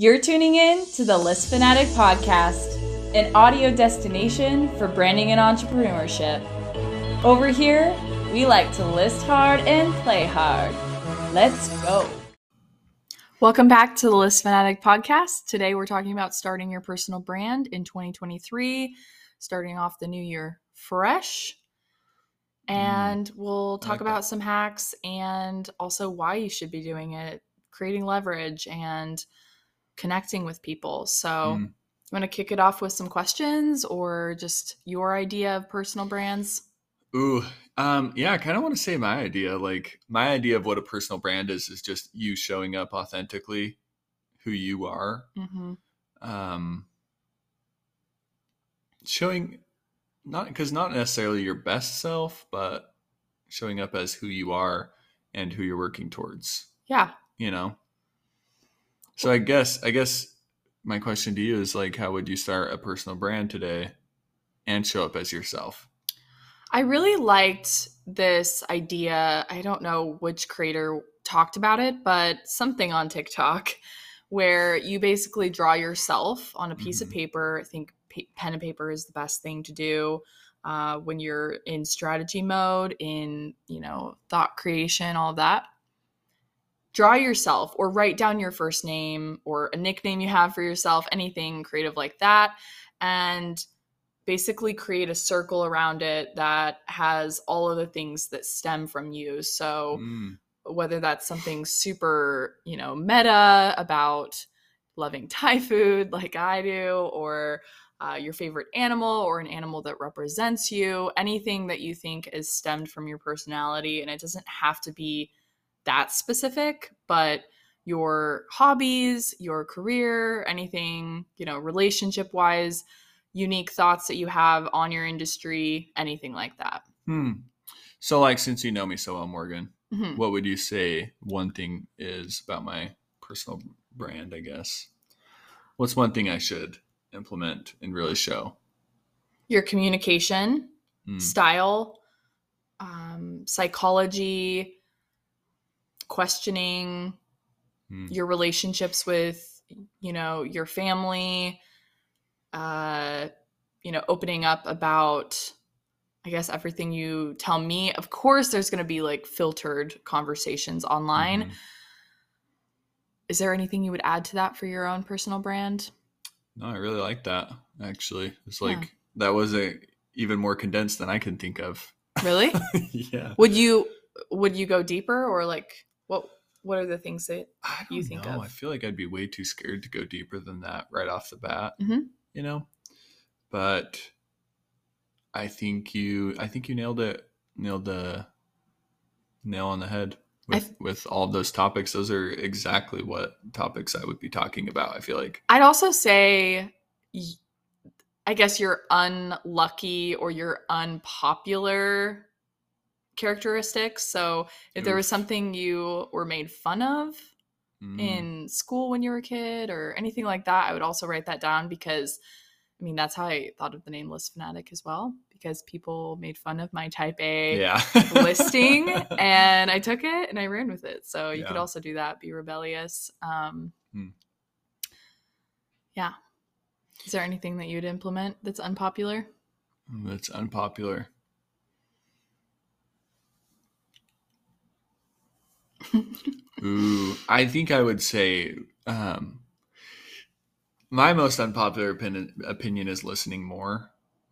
You're tuning in to the List Fanatic Podcast, an audio destination for branding and entrepreneurship. Over here, we like to list hard and play hard. Let's go. Welcome back to the List Fanatic Podcast. Today we're talking about starting your personal brand in 2023, starting off the new year fresh. Mm. And we'll talk like that. about some hacks and also why you should be doing it, creating leverage and connecting with people. So, Mm. you want to kick it off with some questions or just your idea of personal brands? Ooh, um, yeah, I kind of want to say my idea. Like my idea of what a personal brand is is just you showing up authentically, who you are. Mm-hmm. Um, showing not because not necessarily your best self, but showing up as who you are and who you're working towards. Yeah. You know. So I guess I guess my question to you is like, how would you start a personal brand today, and show up as yourself? I really liked this idea. I don't know which creator talked about it, but something on TikTok where you basically draw yourself on a piece of Mhm. paper. I think pa- pen and paper is the best thing to do uh, when you're in strategy mode, in you know thought creation, all that. Draw yourself or write down your first name or a nickname you have for yourself, anything creative like that, and basically create a circle around it that has all of the things that stem from you. So Mm, whether that's something super, you know, meta about loving Thai food like I do, or uh, your favorite animal, or an animal that represents you, anything that you think is stemmed from your personality. And it doesn't have to be that specific, but your hobbies, your career, anything, you know, relationship wise, unique thoughts that you have on your industry, anything like that. Hmm. So, like, since you know me so well, Morgan, Mhm. what would you say one thing is about my personal brand? I guess. What's one thing I should implement and really show? Your communication, Hmm. style, um, psychology, questioning, Hmm. your relationships with, you know, your family, uh, you know, opening up about, I guess, everything you tell me. Of course, there's going to be like filtered conversations online. Mhm. Is there anything you would add to that for your own personal brand? No, I really like that. Actually, it's Yeah. like that was a even more condensed than I can think of. Really? yeah. would you would you go deeper or like what are the things that you think know. of? I feel like I'd be way too scared to go deeper than that right off the bat. Mhm. You know, but I think you, I think you nailed it, nailed the nail on the head with th- with all of those topics. Those are exactly what topics I would be talking about. I feel like. I'd also say, y- I guess your unlucky or your unpopular characteristics. So if there was something you were made fun of Mm, in school when you were a kid or anything like that, I would also write that down because I mean, that's how I thought of the name List Fanatic as well, because people made fun of my type A yeah. listing and I took it and I ran with it. So you could also do that, be rebellious. Um, Hmm. Yeah. Is there anything that you'd implement that's unpopular? That's unpopular. Ooh, I think I would say um, my most unpopular opinion, opinion is listening more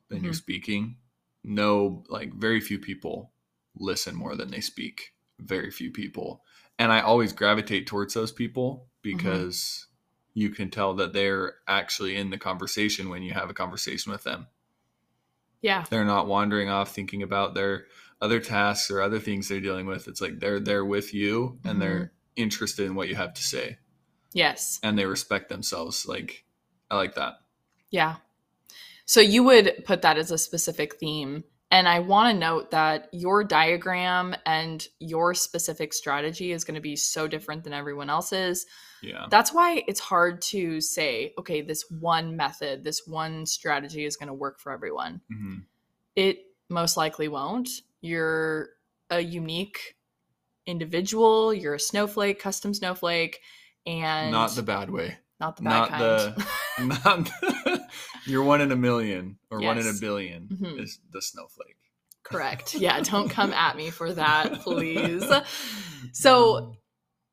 than you're Mhm. speaking. No, like very few people listen more than they speak. Very few people, and I always gravitate towards those people because you can tell that they're actually in the conversation when you have a conversation with them Yeah. they're not wandering off thinking about their other tasks or other things they're dealing with. It's like they're there with you and they're mm-hmm. interested in what you have to say Yes. and they respect themselves. Like, I like that. Yeah. So you would put that as a specific theme. And I want to note that your diagram and your specific strategy is going to be so different than everyone else's. Yeah. That's why it's hard to say, okay, this one method, this one strategy is going to work for everyone. hmm It most likely won't. You're a unique individual, you're a snowflake, custom snowflake, and Not the bad way. Not the bad not kind. the not the, you're one in a million or one in a Yes. billion Mhm. is the snowflake. Correct. Yeah, don't come at me for that, please. So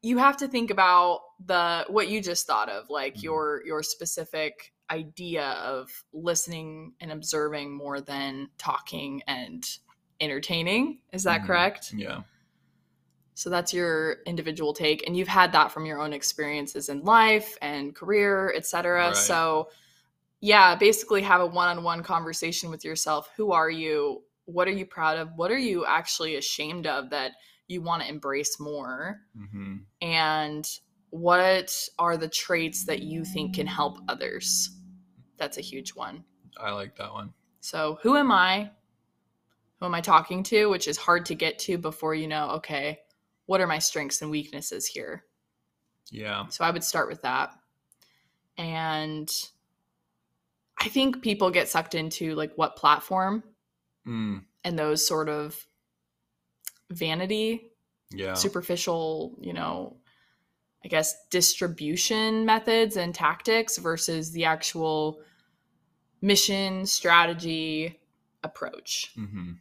you have to think about the what you just thought of, like Mhm. your your specific idea of listening and observing more than talking and entertaining. Is that Mhm. correct? yeah, So that's your individual take and you've had that from your own experiences in life and career, etc. Right. So yeah, basically have a one-on-one conversation with yourself. Who are you? What are you proud of? What are you actually ashamed of that you want to embrace more? hmm And what are the traits that you think can help others? That's a huge one. I like that one. So, who am I? Who am I talking to? Which is hard to get to before you know, okay, what are my strengths and weaknesses here? Yeah, So, I would start with that. And I think people get sucked into like what platform mm, and those sort of vanity, yeah, superficial, you know, I guess distribution methods and tactics versus the actual mission, strategy, approach. hmm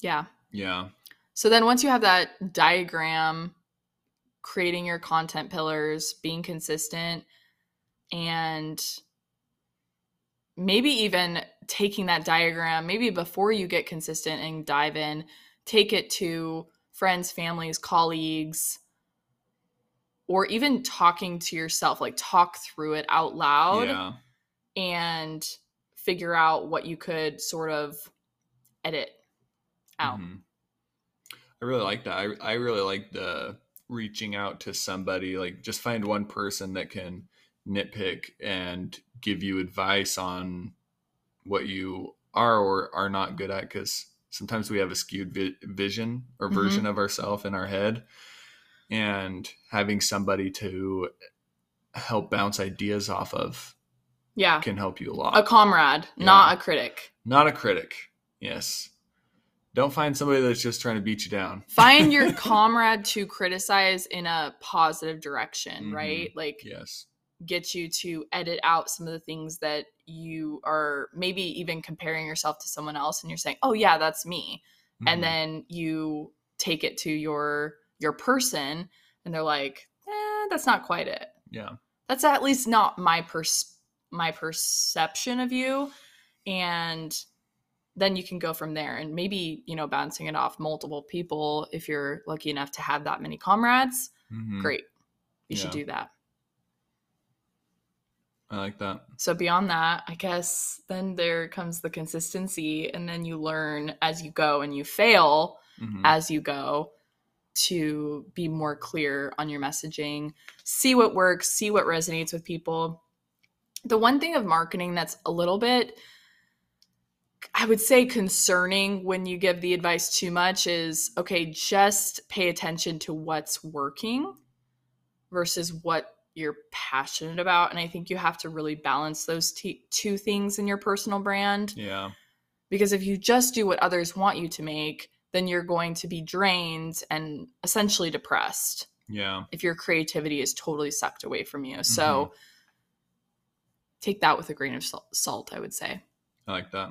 Yeah. yeah, So then once you have that diagram, creating your content pillars, being consistent, and maybe even taking that diagram, maybe before you get consistent and dive in, take it to friends, families, colleagues, or even talking to yourself, like talk through it out loud yeah, and figure out what you could sort of edit out. mhm. I really like that. I I really like the reaching out to somebody. Like, just find one person that can nitpick and give you advice on what you are or are not good at. Because sometimes we have a skewed vi- vision or Mhm. version of ourselves in our head, and having somebody to help bounce ideas off of Yeah. can help you a lot. A comrade, not a critic. Not a critic. Yes. Don't find somebody that's just trying to beat you down. Find your comrade to criticize in a positive direction, Mhm. right? Like Yes. Get you to edit out some of the things that you are maybe even comparing yourself to someone else and you're saying, "Oh yeah, that's me." Mhm. And then you take it to your your person and they're like, eh, that's not quite it. yeah. That's at least not my pers- my perception of you and then you can go from there and maybe, you know, bouncing it off multiple people if you're lucky enough to have that many comrades. Mhm. Great. You should do that. I like that. So beyond that, I guess then there comes the consistency and then you learn as you go and you fail Mhm. as you go to be more clear on your messaging, see what works, see what resonates with people. The one thing of marketing that's a little bit I would say concerning when you give the advice too much is okay, just pay attention to what's working versus what you're passionate about. And I think you have to really balance those t- two things in your personal brand yeah. because if you just do what others want you to make, then you're going to be drained and essentially depressed Yeah. if your creativity is totally sucked away from you. So mm-hmm. take that with a grain of salt, I would say. I like that.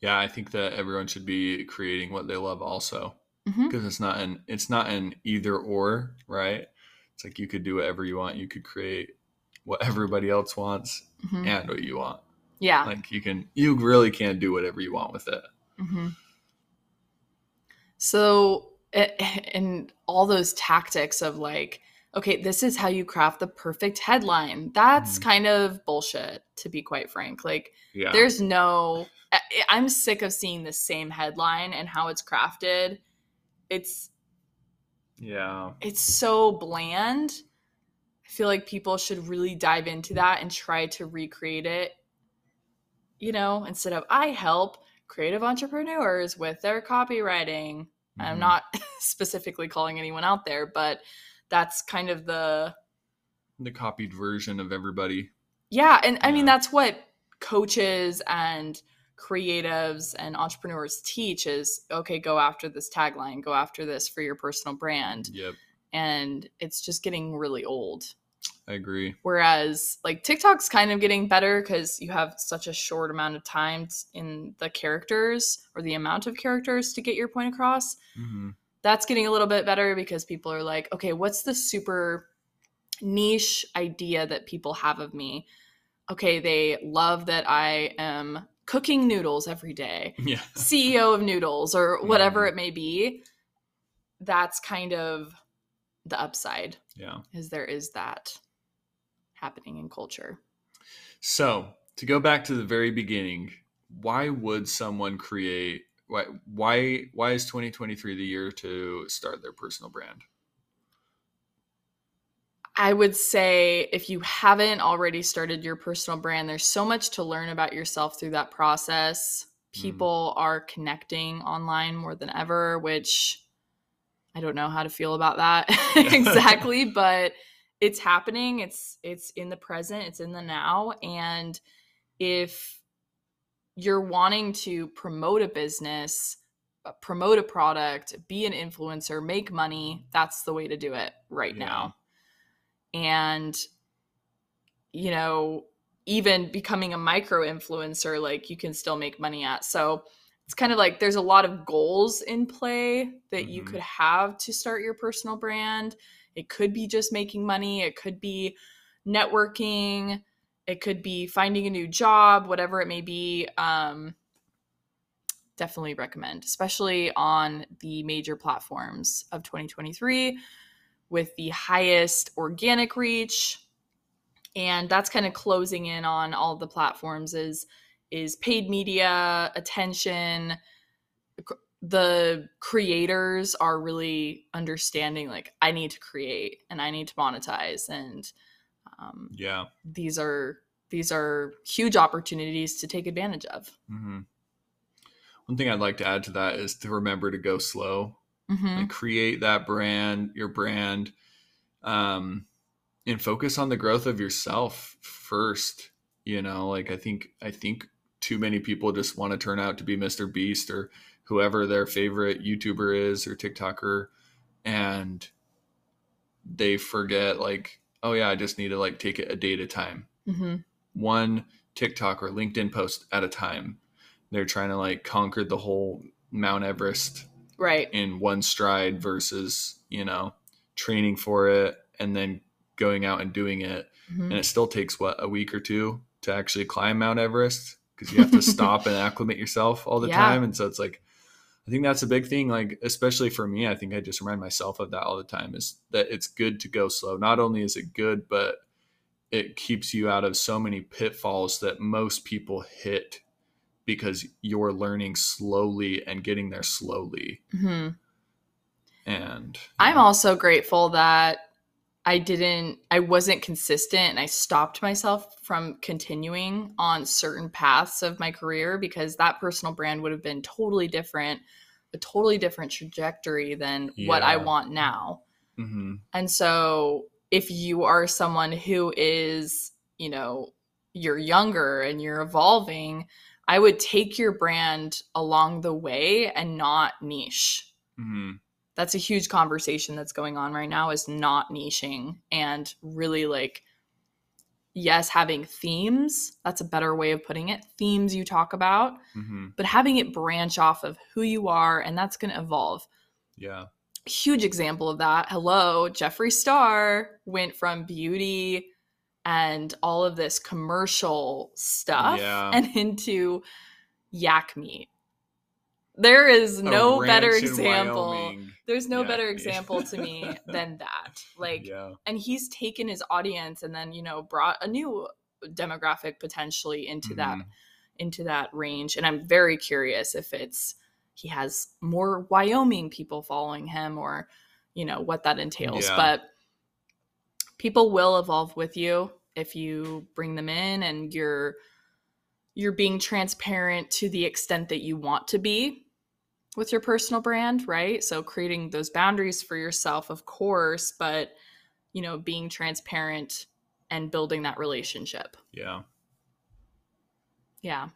Yeah, I think that everyone should be creating what they love also. Mm-hmm. Because it's not an it's not an either or, right? It's like you could do whatever you want. You could create what everybody else wants Mhm. and what you want. Yeah. Like you can you really can do whatever you want with it. hmm So, and all those tactics of like, okay, this is how you craft the perfect headline. That's Mhm. kind of bullshit, to be quite frank. Like, Yeah. there's no, I'm sick of seeing the same headline and how it's crafted. It's yeah. it's so bland. I feel like people should really dive into that and try to recreate it. You know, instead of I help creative entrepreneurs with their copywriting. I'm Mhm. not specifically calling anyone out there, but that's kind of the the copied version of everybody. yeah, and I mean that's what coaches and creatives and entrepreneurs teach is okay, go after this tagline, go after this for your personal brand. Yep. and it's just getting really old. I agree. Whereas like TikTok's kind of getting better because you have such a short amount of time in the characters or the amount of characters to get your point across. hmm That's getting a little bit better because people are like, okay, what's the super niche idea that people have of me? Okay, they love that I am cooking noodles every day, Yeah. CEO of noodles, or whatever Mhm. it may be. That's kind of the upside Yeah. is there is that happening in culture. So to go back to the very beginning, why would someone create? Why why why is 2023 the year to start their personal brand? I would say if you haven't already started your personal brand, there's so much to learn about yourself through that process. Mm. People are connecting online more than ever, which I don't know how to feel about that exactly, but it's happening. It's it's in the present, it's in the now, and if you're wanting to promote a business, uh, promote a product, be an influencer, make money, that's the way to do it right Yeah. now. And you know, even becoming a micro influencer like you can still make money at. So it's kind of like there's a lot of goals in play that you Mhm. could have to start your personal brand. It could be just making money, it could be networking, it could be finding a new job, whatever it may be. Um, definitely recommend, especially on the major platforms of 2023 with the highest organic reach. And that's kind of closing in on all the platforms is is paid media, attention. The creators are really understanding like I need to create and I need to monetize and um, Yeah. these are these are huge opportunities to take advantage of. hmm One thing I'd like to add to that is to remember to go slow hmm and create that brand, your brand, um, and focus on the growth of yourself first. You know, like I think I think too many people just want to turn out to be Mr. Beast or whoever their favorite YouTuber is or TikToker, and they forget like, oh yeah, I just need to like take it a day at a time hmm one TikTok or LinkedIn post at a time. They're trying to like conquer the whole Mount Everest Right. in one stride versus, you know, training for it and then going out and doing it. Mhm. And it still takes what, a week or two to actually climb Mount Everest because you have to stop and acclimate yourself all the Yeah. time. And so it's like, I think that's a big thing. Like, especially for me, I think I just remind myself of that all the time is that it's good to go slow. Not only is it good, but it keeps you out of so many pitfalls that most people hit because you're learning slowly and getting there slowly. hmm And I'm also grateful that I didn't, I wasn't consistent and I stopped myself from continuing on certain paths of my career because that personal brand would have been totally different, a totally different trajectory than what I want now. Mhm. And so if you are someone who is, you know, you're younger and you're evolving, I would take your brand along the way and not niche Mhm. that's a huge conversation that's going on right now is not niching and really like yes having themes that's a better way of putting it themes you talk about Mhm. but having it branch off of who you are and that's going to evolve yeah. huge example of that hello jeffree star went from beauty and all of this commercial stuff Yeah. and into yak meat there is no better example Wyoming. there's no Yak better meat. example to me than that. Like, yeah. and he's taken his audience and then you know brought a new demographic potentially into that Mhm. into that range. And I'm very curious if it's he has more Wyoming people following him or you know what that entails. Yeah. But people will evolve with you if you bring them in and you're you're being transparent to the extent that you want to be with your personal brand, right? So creating those boundaries for yourself, of course, but you know, being transparent and building that relationship. Yeah. Yeah.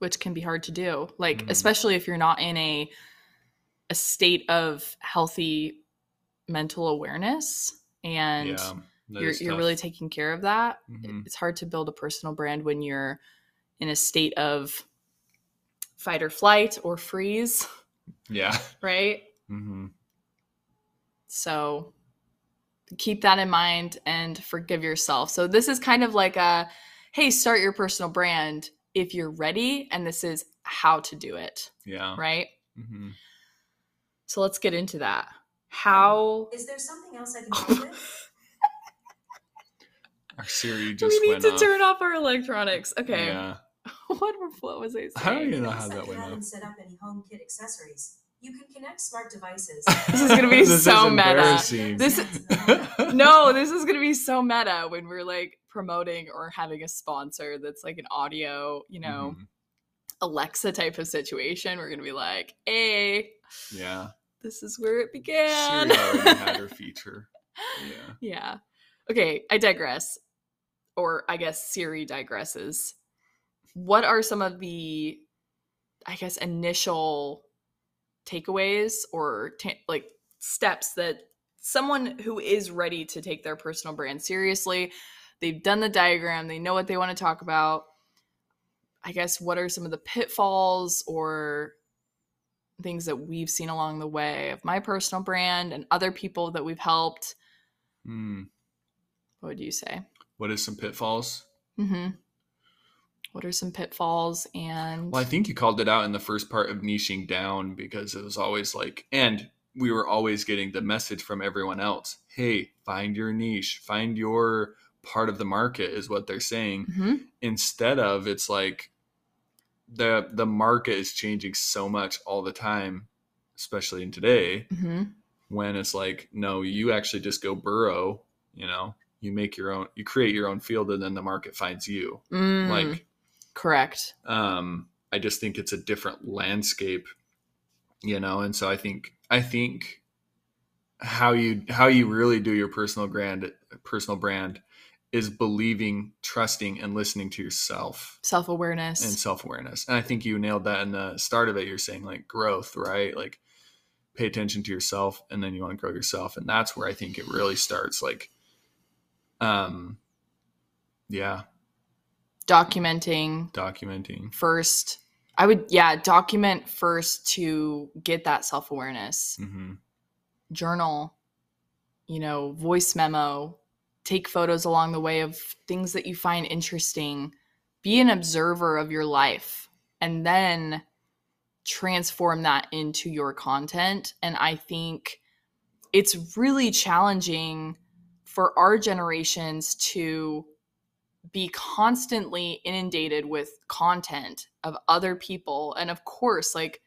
Which can be hard to do. Like Mhm. especially if you're not in a a state of healthy mental awareness and yeah, you're you're really taking care of that. Mhm. It's hard to build a personal brand when you're in a state of fight or flight or freeze, yeah. right? hmm So keep that in mind and forgive yourself. So this is kind of like a hey, start your personal brand if you're ready and this is how to do it, Yeah. right? hmm So let's get into that. How Is there something else I can help with? Our Siri just we need went to off. turn off our electronics. Okay. Yeah. what what was I saying? I don't even know how that you went haven't set up any HomeKit accessories. You can connect smart devices. This is gonna be This so is meta. embarrassing. This no, this is gonna be so meta when we're like promoting or having a sponsor that's like an audio, you know, Mhm. Alexa type of situation. We're gonna be like, hey, Yeah. This is where it began. Already had her feature. Yeah. yeah. Okay, I digress. Or I guess Siri digresses. What are some of the, I guess, initial takeaways or ta- like steps that someone who is ready to take their personal brand seriously, they've done the diagram, they know what they want to talk about. I guess what are some of the pitfalls or things that we've seen along the way of my personal brand and other people that we've helped? Hmm. What would you say? What is some pitfalls? Mm-hmm. What are some pitfalls and Well, I think you called it out in the first part of niching down because it was always like, and we were always getting the message from everyone else hey, find your niche, find your part of the market, is what they're saying. Mhm. Instead of it's like the the market is changing so much all the time, especially in today, Mhm. when it's like, no, you actually just go burrow, you know, you make your own, you create your own field, and then the market finds you. Mm, Like, correct. um i just think it's a different landscape you know and so i think i think how you how you really do your personal brand personal brand is believing trusting and listening to yourself Self awareness. and self-awareness. And i think you nailed that in the start of it. You're saying like growth right? Like pay attention to yourself and then you want to grow yourself. And that's where i think it really starts like um yeah. Documenting. Documenting. First. I would, yeah, document first to get that self awareness. hmm Journal, you know, voice memo, take photos along the way of things that you find interesting. Be an observer of your life and then transform that into your content. And I think it's really challenging for our generations to be constantly inundated with content of other people. And of course, like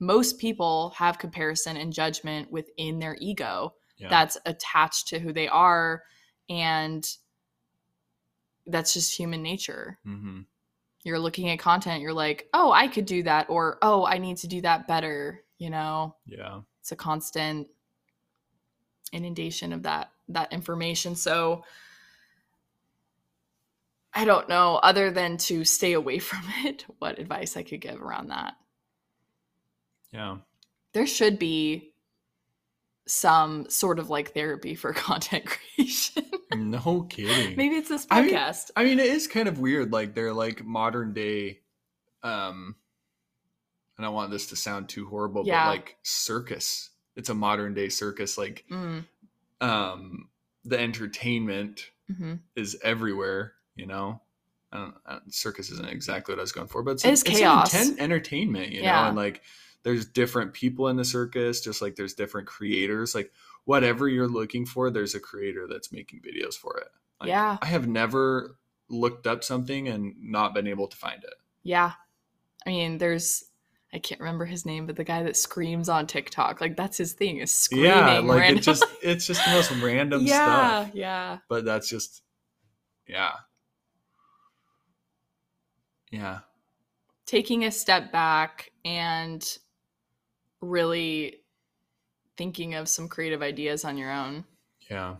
most people have comparison and judgment within their ego yeah that's attached to who they are. And that's just human nature. hmm You're looking at content, you're like, oh, I could do that, or oh, I need to do that better. You know, yeah it's a constant inundation of that that information. So I don't know, other than to stay away from it, what advice I could give around that. yeah There should be some sort of like therapy for content creation. No kidding. Maybe it's this I mean- podcast. I mean, it is kind of weird. Like they're like modern day. Um, I don't want this to sound too horrible, Yeah. but like circus. It's a modern day circus. Like, Mm, um, the entertainment hmm is everywhere. You know, I don't, I don't- circus isn't exactly what I was going for, but it's, It is it's chaos. entertainment. You Yeah. know, and like there's different people in the circus, just like there's different creators. Like whatever you're looking for, there's a creator that's making videos for it. Like, Yeah. I have never looked up something and not been able to find it. Yeah. I mean, there's I can't remember his name, but the guy that screams on TikTok, like that's his thing, is screaming. yeah, like random- it just it's just the most random yeah, stuff. yeah. But that's just yeah. Yeah. Taking a step back and really thinking of some creative ideas on your own. Yeah.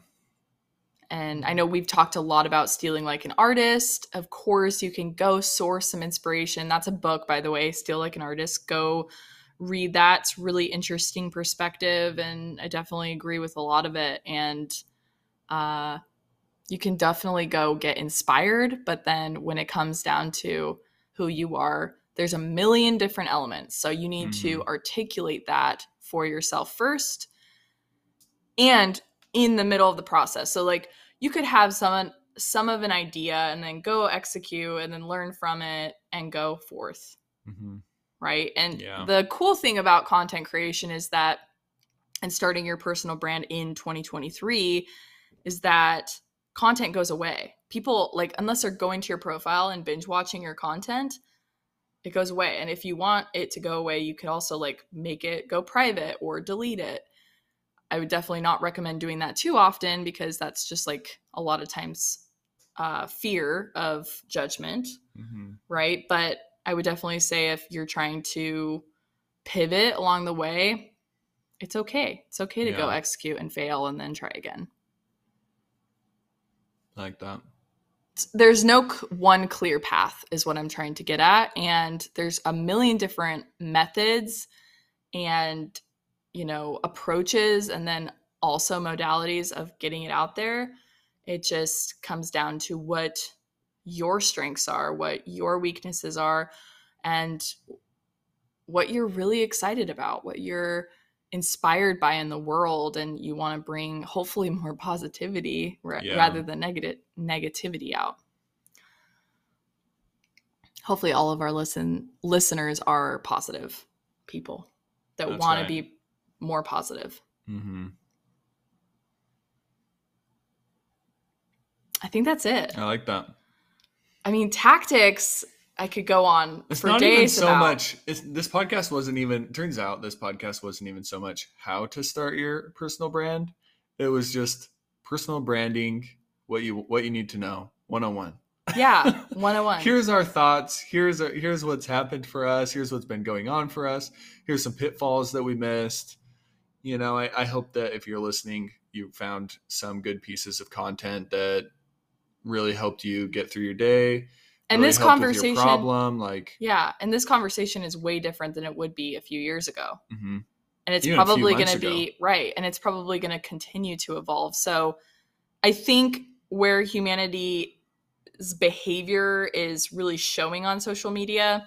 And I know we've talked a lot about stealing like an artist. Of course, you can go source some inspiration. That's a book, by the way, Steal Like an Artist. Go read that. It's really interesting perspective, and I definitely agree with a lot of it. And uh, you can definitely go get inspired, but then when it comes down to who you are, there's a million different elements. So you need to articulate that for yourself first and in the middle of the process. So like you could have someone some of an idea and then go execute and then learn from it and go forth. hmm Right. And Yeah. the cool thing about content creation is that, and starting your personal brand in 2023, is that content goes away. People, like, unless they're going to your profile and binge watching your content, it goes away. And if you want it to go away, you could also, like, make it go private or delete it. I would definitely not recommend doing that too often because that's just like a lot of times uh, fear of judgment hmm right? But I would definitely say if you're trying to pivot along the way, it's okay. It's okay to go execute and fail and then try again. Like that. There's no one clear path, is what I'm trying to get at. And there's a million different methods and, you know, approaches and then also modalities of getting it out there. It just comes down to what your strengths are, what your weaknesses are, and what you're really excited about, what you're inspired by in the world, and you want to bring hopefully more positivity ra- Yeah. rather than negative negativity out. Hopefully, all of our listen listeners are positive people that That's want right. to be more positive. hmm I think that's it. I like that. I mean, tactics. I could go on It's for not days even so about. much. It's, this podcast wasn't even. Turns out this podcast wasn't even so much how to start your personal brand. It was just personal branding. What you what you need to know one on one. Yeah, 101. Here's our thoughts. Here's our, here's what's happened for us. Here's what's been going on for us. Here's some pitfalls that we missed. You know, I, I hope that if you're listening, you found some good pieces of content that really helped you get through your day. And really this helped with your conversation, problem, like, yeah, and this conversation is way different than it would be a few years ago. mhm. and it's Even probably going to be right and it's probably going to continue to evolve. So i think where humanity's behavior is really showing on social media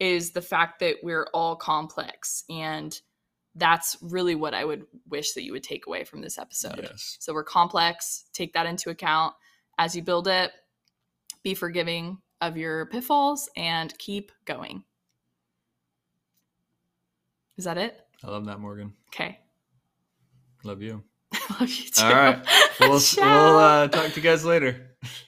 is the fact that we're all complex and that's really what i would wish that you would take away from this episode. Yes, so we're complex take that into account. As you build it be forgiving of your pitfalls and keep going is that it I love that, Morgan. okay Love you. Love you too. All right. We'll, we'll uh, talk to you guys later.